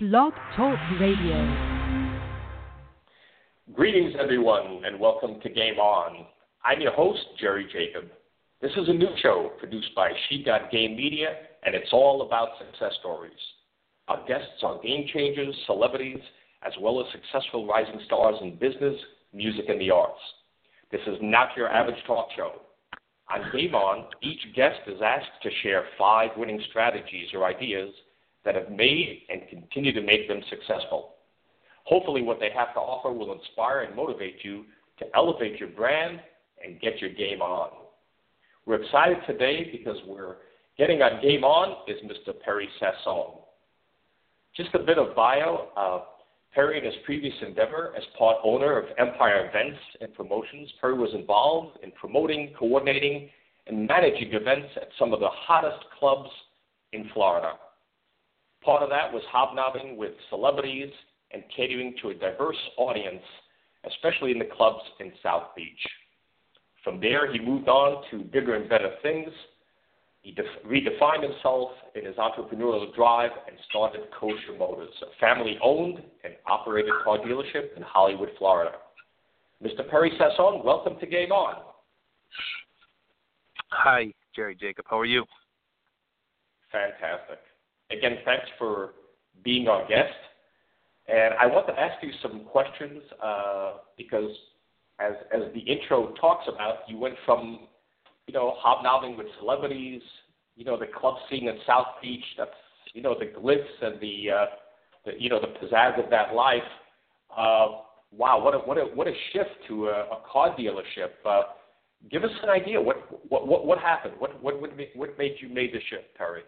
Blog Talk Radio. Greetings, everyone, and welcome to Game On. I'm your host, Jerry Jacob. This is a new show produced by She Got Game Media, and it's all about success stories. Our guests are game changers, celebrities, as well as successful rising stars in business, music, and the arts. This is not your average talk show. On Game On, each guest is asked to share five winning strategies or ideas that have made and continue to make them successful. Hopefully, what they have to offer will inspire and motivate you to elevate your brand and get your game on. We're excited today because we're getting on Game On is Mr. Perry Sasson. Just a bit of bio. Uh, Perry, in his previous endeavor as part owner of Empire Events and Promotions, Perry was involved in promoting, coordinating, and managing events at some of the hottest clubs in Florida. Part of that was hobnobbing with celebrities and catering to a diverse audience, especially in the clubs in South Beach. From there, he moved on to bigger and better things. He def- redefined himself in his entrepreneurial drive and started Kosher Motors, a family owned and operated car dealership in Hollywood, Florida. Mr. Perry Sasson, welcome to Game On. Hi, Jerry Jacob. How are you? Fantastic. Again, thanks for being our guest. And I want to ask you some questions uh, because, as as the intro talks about, you went from, you know, hobnobbing with celebrities, you know, the club scene in South Beach. That's you know the glitz and the, uh, the you know the pizzazz of that life. Uh, wow, what a what a what a shift to a, a car dealership. Uh, give us an idea. What what what, what happened? What what what made, what made you made the shift, Perry?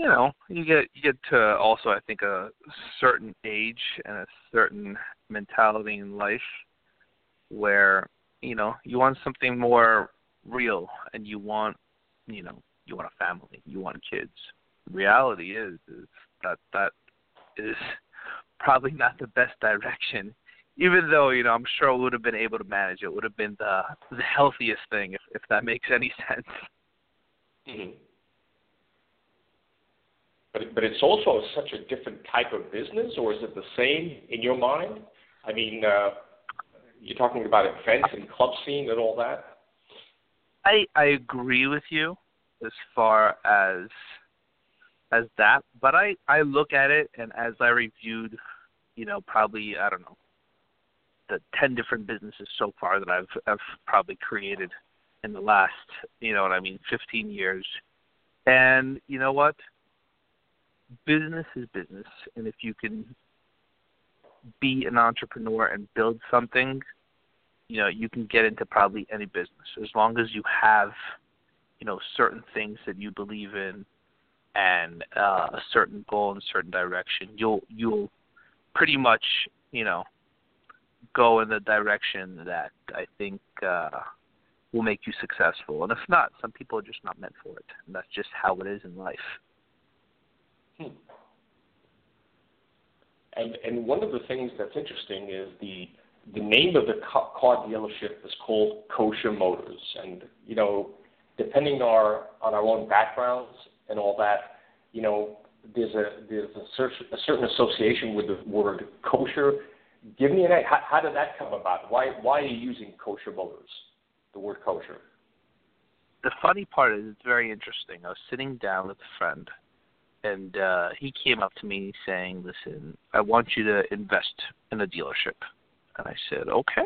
You know, you get you get to also I think a certain age and a certain mentality in life where, you know, you want something more real and you want you know, you want a family, you want kids. Reality is is that that is probably not the best direction. Even though, you know, I'm sure we would have been able to manage it, it would have been the the healthiest thing if if that makes any sense. Mm-hmm but but it's also such a different type of business, or is it the same in your mind? I mean, uh, you're talking about events and club scene and all that. I I agree with you as far as as that, but I I look at it and as I reviewed, you know, probably I don't know the ten different businesses so far that I've I've probably created in the last you know what I mean, fifteen years. And you know what? Business is business, and if you can be an entrepreneur and build something, you know, you can get into probably any business as long as you have, you know, certain things that you believe in and uh, a certain goal and a certain direction. You'll you'll pretty much, you know, go in the direction that I think uh, will make you successful. And if not, some people are just not meant for it, and that's just how it is in life. Hmm. And and one of the things that's interesting is the the name of the car dealership is called Kosher Motors, and you know, depending our on our own backgrounds and all that, you know, there's a there's a, certain, a certain association with the word kosher. Give me an. How, how did that come about? Why why are you using Kosher Motors? The word kosher. The funny part is it's very interesting. I was sitting down with a friend and uh, he came up to me saying, "Listen, I want you to invest in a dealership." And I said, "Okay."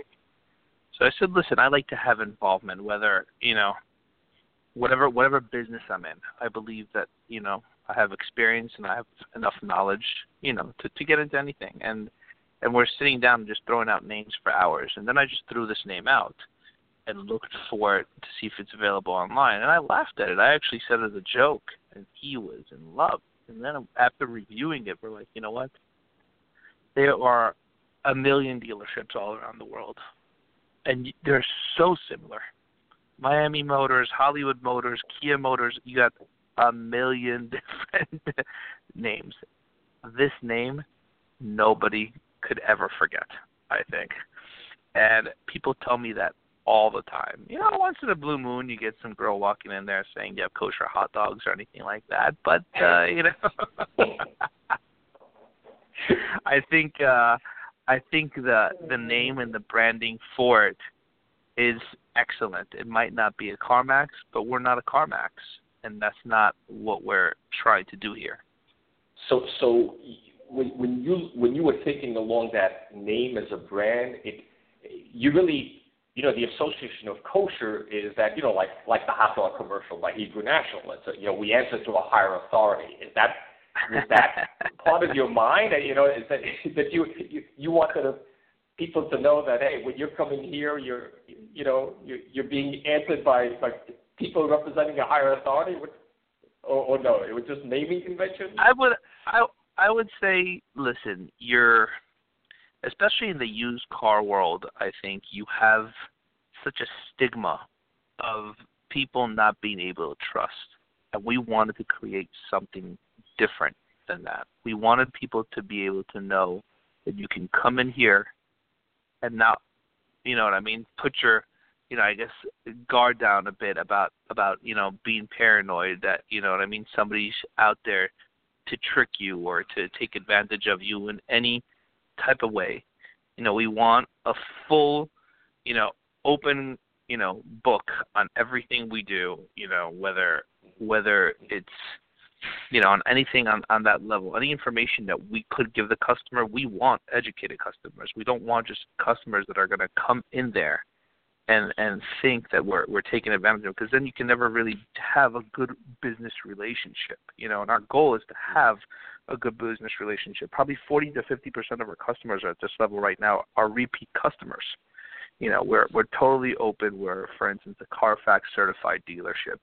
So I said, "Listen, I like to have involvement, whether you know, whatever whatever business I'm in. I believe that you know I have experience and I have enough knowledge, you know, to to get into anything." And and we're sitting down and just throwing out names for hours, and then I just threw this name out and looked for it to see if it's available online. And I laughed at it. I actually said it as a joke, and he was in love. And then after reviewing it, we're like, you know what? There are a million dealerships all around the world, and they're so similar. Miami Motors, Hollywood Motors, Kia Motors. You got a million different names. This name, nobody could ever forget. I think, and people tell me that all the time. You know, once in a blue moon, you get some girl walking in there saying you have kosher hot dogs or anything like that. But uh, you know, I think uh, I think the the name and the branding for it is excellent. It might not be a CarMax, but we're not a CarMax, and that's not what we're trying to do here. So, so when, when you when you were thinking along that name as a brand, it you really you know the association of kosher is that you know like like the hot dog commercial by Hebrew National. It's a, you know we answer to a higher authority. Is that is that part of your mind? You know, is that that you you, you want the people to know that hey, when you're coming here, you're you know you're, you're being answered by by people representing a higher authority. Or, or no, it was just naming convention. I would I I would say, listen, you're especially in the used car world. I think you have such a stigma of people not being able to trust, and we wanted to create something different than that. We wanted people to be able to know that you can come in here and not, you know what I mean, put your you know, I guess guard down a bit about about you know being paranoid that you know what I mean. Somebody's out there to trick you or to take advantage of you in any type of way. You know, we want a full, you know, open, you know, book on everything we do, you know, whether whether it's you know, on anything on, on that level, any information that we could give the customer, we want educated customers. We don't want just customers that are going to come in there and and think that we're we're taking advantage of because then you can never really have a good business relationship you know and our goal is to have a good business relationship. Probably 40 to 50 percent of our customers are at this level right now are repeat customers. You know we're we're totally open. We're for instance a carfax certified dealership.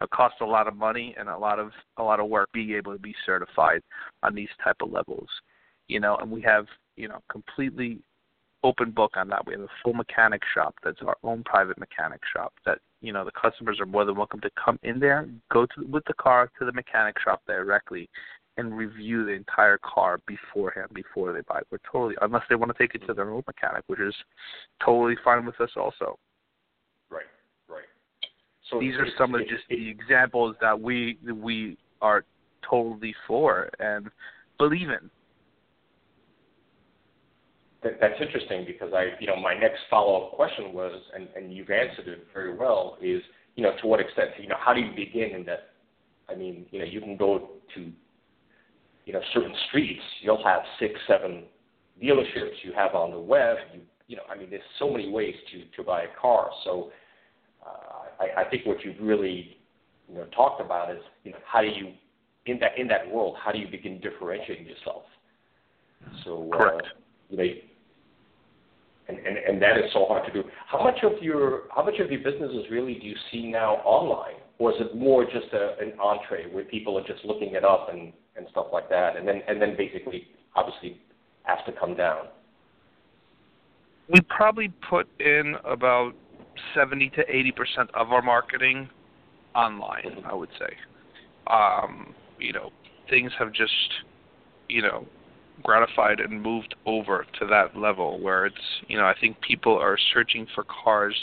It costs a lot of money and a lot of a lot of work being able to be certified on these type of levels you know and we have you know completely open book on that. We have a full mechanic shop that's our own private mechanic shop that you know the customers are more than welcome to come in there, go to with the car to the mechanic shop directly, and review the entire car beforehand before they buy it. We're totally unless they want to take it to their own mechanic, which is totally fine with us also. Right, right. So these are some of just the examples that we we are totally for and believe in that's interesting because I, you know, my next follow-up question was, and, and you've answered it very well, is, you know, to what extent, you know, how do you begin in that? I mean, you know, you can go to, you know, certain streets, you'll have six, seven dealerships you have on the web. You, you know, I mean, there's so many ways to to buy a car. So, uh, I, I think what you've really, you know, talked about is, you know, how do you, in that in that world, how do you begin differentiating yourself? So, uh, you know, and, that is so hard to do. How much of your how much of your businesses really do you see now online, or is it more just an entree where people are just looking it up and, stuff like that, and then and then basically obviously has to come down? We probably put in about seventy to eighty percent of our marketing online. I would say, um, you know, things have just, you know, gratified and moved over to that level where it's you know I think people are searching for cars.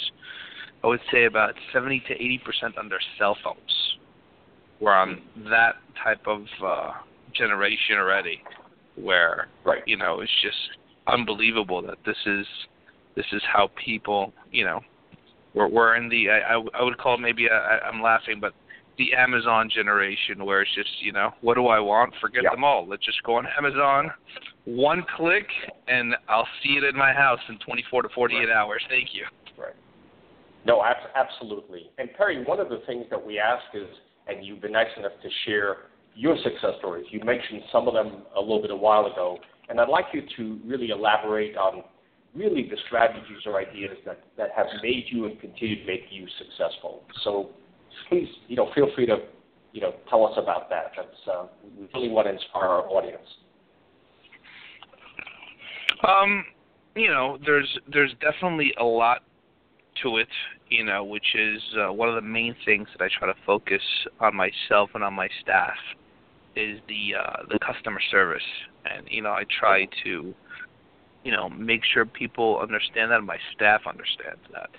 I would say about 70 to 80 percent on their cell phones. We're on that type of uh, generation already, where right. you know it's just unbelievable that this is this is how people you know we're we're in the I I, would call it maybe I, I'm laughing but the Amazon generation where it's just, you know, what do I want? Forget them all. Let's just go on Amazon, one click, and I'll see it in my house in 24 to 48 right. hours. Thank you. Right. No, ab- absolutely. And Perry, one of the things that we ask is, and you've been nice enough to share your success stories. You mentioned some of them a little bit a while ago, and I'd like you to really elaborate on really the strategies or ideas that, that have made you and continue to make you successful. So please, you know, feel free to, you know, tell us about that. That's uh, we really want to inspire our audience. Um, you know, there's there's definitely a lot to it, you know, which is uh, one of the main things that I try to focus on myself and on my staff is the uh, the customer service, and you know, I try to, you know, make sure people understand that, and my staff understands that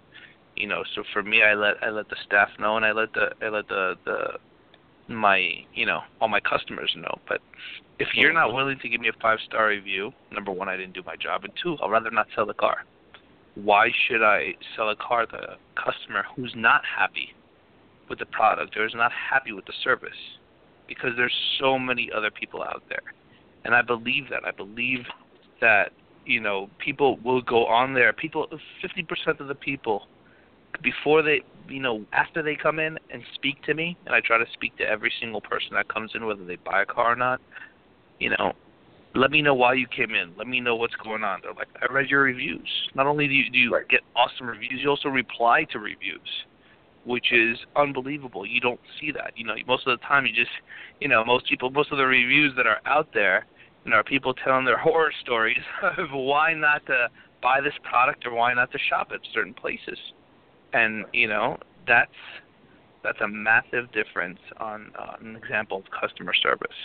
You know, so for me, I let I let the staff know, and I let the I let the the my you know all my customers know. But if you're not willing to give me a five star review, number one, I didn't do my job, and two, I'll rather not sell the car. Why should I sell a car to a customer who's not happy with the product or is not happy with the service? Because there's so many other people out there, and I believe that. I believe that you know people will go on there. People, fifty percent of the people before they you know after they come in and speak to me and i try to speak to every single person that comes in whether they buy a car or not you know let me know why you came in. Let me know what's going on. They're like i read your reviews. Not only do you, do you right. get awesome reviews you also reply to reviews which is unbelievable. You don't see that. You know most of the time you just you know most people most of the reviews that are out there you know are people telling their horror stories of why not to buy this product or why not to shop at certain places and you know that's that's a massive difference on uh, an example of customer service.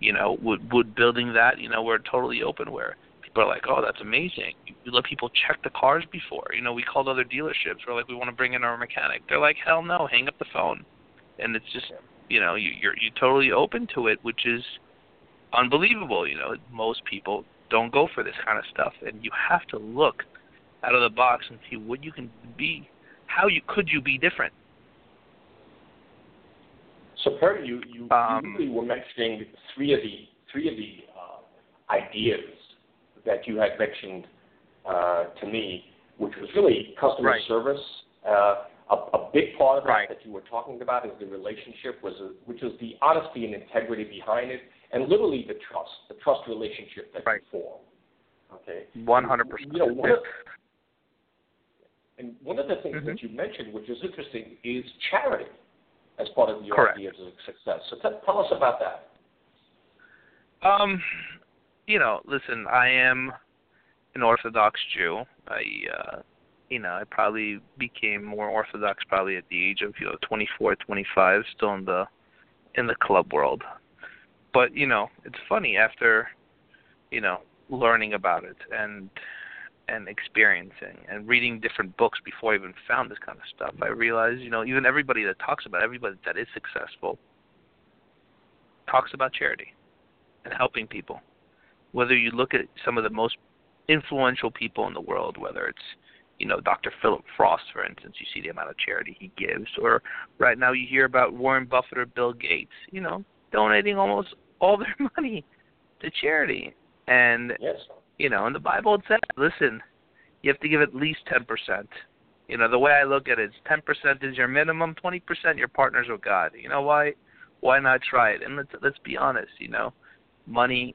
You know, would would building that, you know, we're totally open where people are like, oh, that's amazing. You let people check the cars before. You know, we called other dealerships. We're like, we want to bring in our mechanic. They're like, hell no, hang up the phone. And it's just, you know, you, you're you're totally open to it, which is unbelievable. You know, most people don't go for this kind of stuff, and you have to look out of the box and see what you can be how you could you be different? So Perry, you you um, really were mentioning three of the three of the uh, ideas that you had mentioned uh, to me, which was really customer right. service. Uh, a, a big part of right. that you were talking about is the relationship, was a, which was the honesty and integrity behind it, and literally the trust, the trust relationship that right. you form. Okay. One hundred percent. You know, one of, and one of the things mm-hmm. that you mentioned, which is interesting, is charity as part of your Correct. ideas of success. So t- tell us about that. Um, you know, listen, I am an Orthodox Jew. I, uh, you know, I probably became more Orthodox probably at the age of you know 24, 25, still in the in the club world. But you know, it's funny after, you know, learning about it and and experiencing and reading different books before I even found this kind of stuff, I realized, you know, even everybody that talks about everybody that is successful talks about charity and helping people. Whether you look at some of the most influential people in the world, whether it's you know Dr. Philip Frost, for instance, you see the amount of charity he gives, or right now you hear about Warren Buffett or Bill Gates, you know, donating almost all their money to charity. And yes. You know, in the Bible it says, listen, you have to give at least ten percent. You know, the way I look at it is ten percent is your minimum, twenty percent your partners with God. You know why? Why not try it? And let's let's be honest. You know, money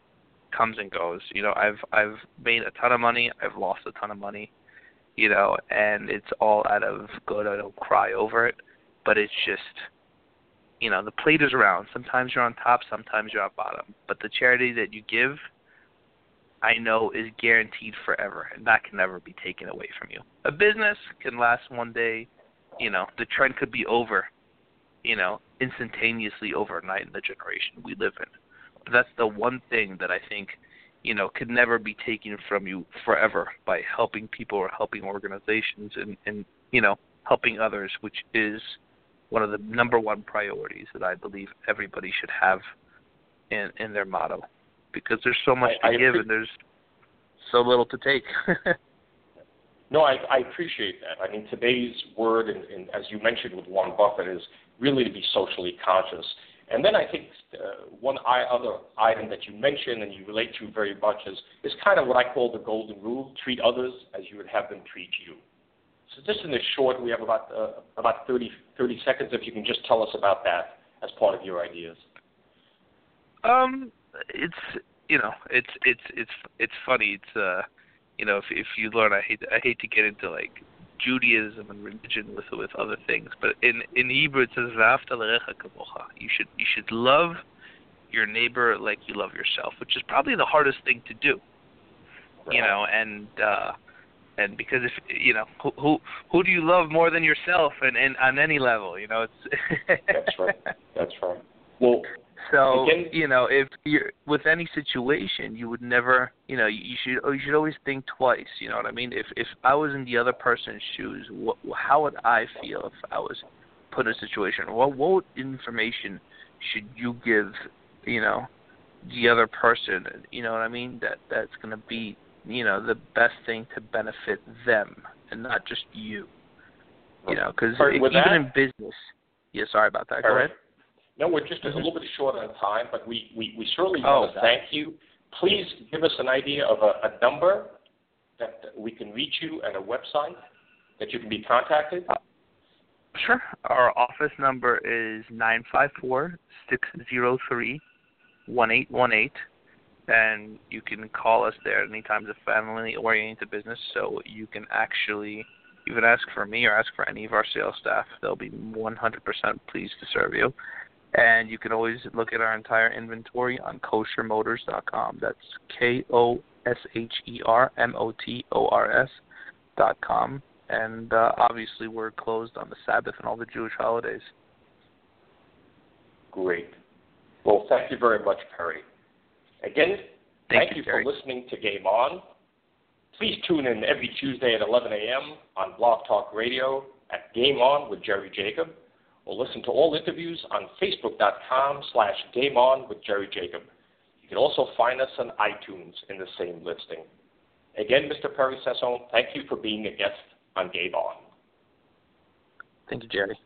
comes and goes. You know, I've I've made a ton of money. I've lost a ton of money. You know, and it's all out of good. I don't cry over it, but it's just, you know, the plate is round. Sometimes you're on top, sometimes you're on bottom. But the charity that you give I know is guaranteed forever, and that can never be taken away from you. A business can last one day, you know, the trend could be over, you know, instantaneously overnight in the generation we live in. But that's the one thing that I think, you know, could never be taken from you forever by helping people or helping organizations and, and you know, helping others, which is one of the number one priorities that I believe everybody should have in in their motto because there's so much I, to I give appre- and there's so little to take. no, I, I appreciate that. I mean, today's word, and, and as you mentioned with Warren Buffett, is really to be socially conscious. And then I think uh, one I, other item that you mentioned and you relate to very much is, is kind of what I call the golden rule: treat others as you would have them treat you. So just in this short, we have about uh, about 30, 30 seconds. If you can just tell us about that as part of your ideas. Um, it's you know it's it's it's it's funny. It's uh you know if if you learn I hate I hate to get into like Judaism and religion with with other things but in in Hebrew it says you should you should love your neighbor like you love yourself which is probably the hardest thing to do right. you know and uh and because if you know who who who do you love more than yourself and and on any level you know it's that's right. That's right. Well So Again- you know, if you're with any situation, you would never, you know, you should you should always think twice. You know what I mean? If if I was in the other person's shoes, what, how would I feel if I was put in a situation? What what information should you give, you know, the other person? You know what I mean? That that's going to be, you know, the best thing to benefit them and not just you. You know, because even that- in business. Yeah, sorry about that. Go All right. ahead. No, we're just a Mhm. little bit short on time, but we, we, we certainly Oh, want to thank you. Please give us an idea of a, a number that we can reach you and a website that you can be contacted. Sure. Our office number is nine five four six zero three one eight one eight, and you can call us there anytime. It's a family-oriented business, so you can actually can ask for me or ask for any of our sales staff. They'll be 100% pleased to serve you. And you can always look at our entire inventory on koshermotors.com. That's K O S H E R M O T O R S.com. And uh, obviously, we're closed on the Sabbath and all the Jewish holidays. Great. Well, thank you very much, Perry. Again, Thank, thank, you, you for listening to Game On. Please tune in every Tuesday at 11 a.m. on Blog Talk Radio at Game On with Jerry Jacob, or listen to all interviews on Facebook.com slash Game On with Jerry Jacob. You can also find us on iTunes in the same listing. Again, Mr. Perry Sasson, thank you for being a guest on Game On. Thank you, Jerry.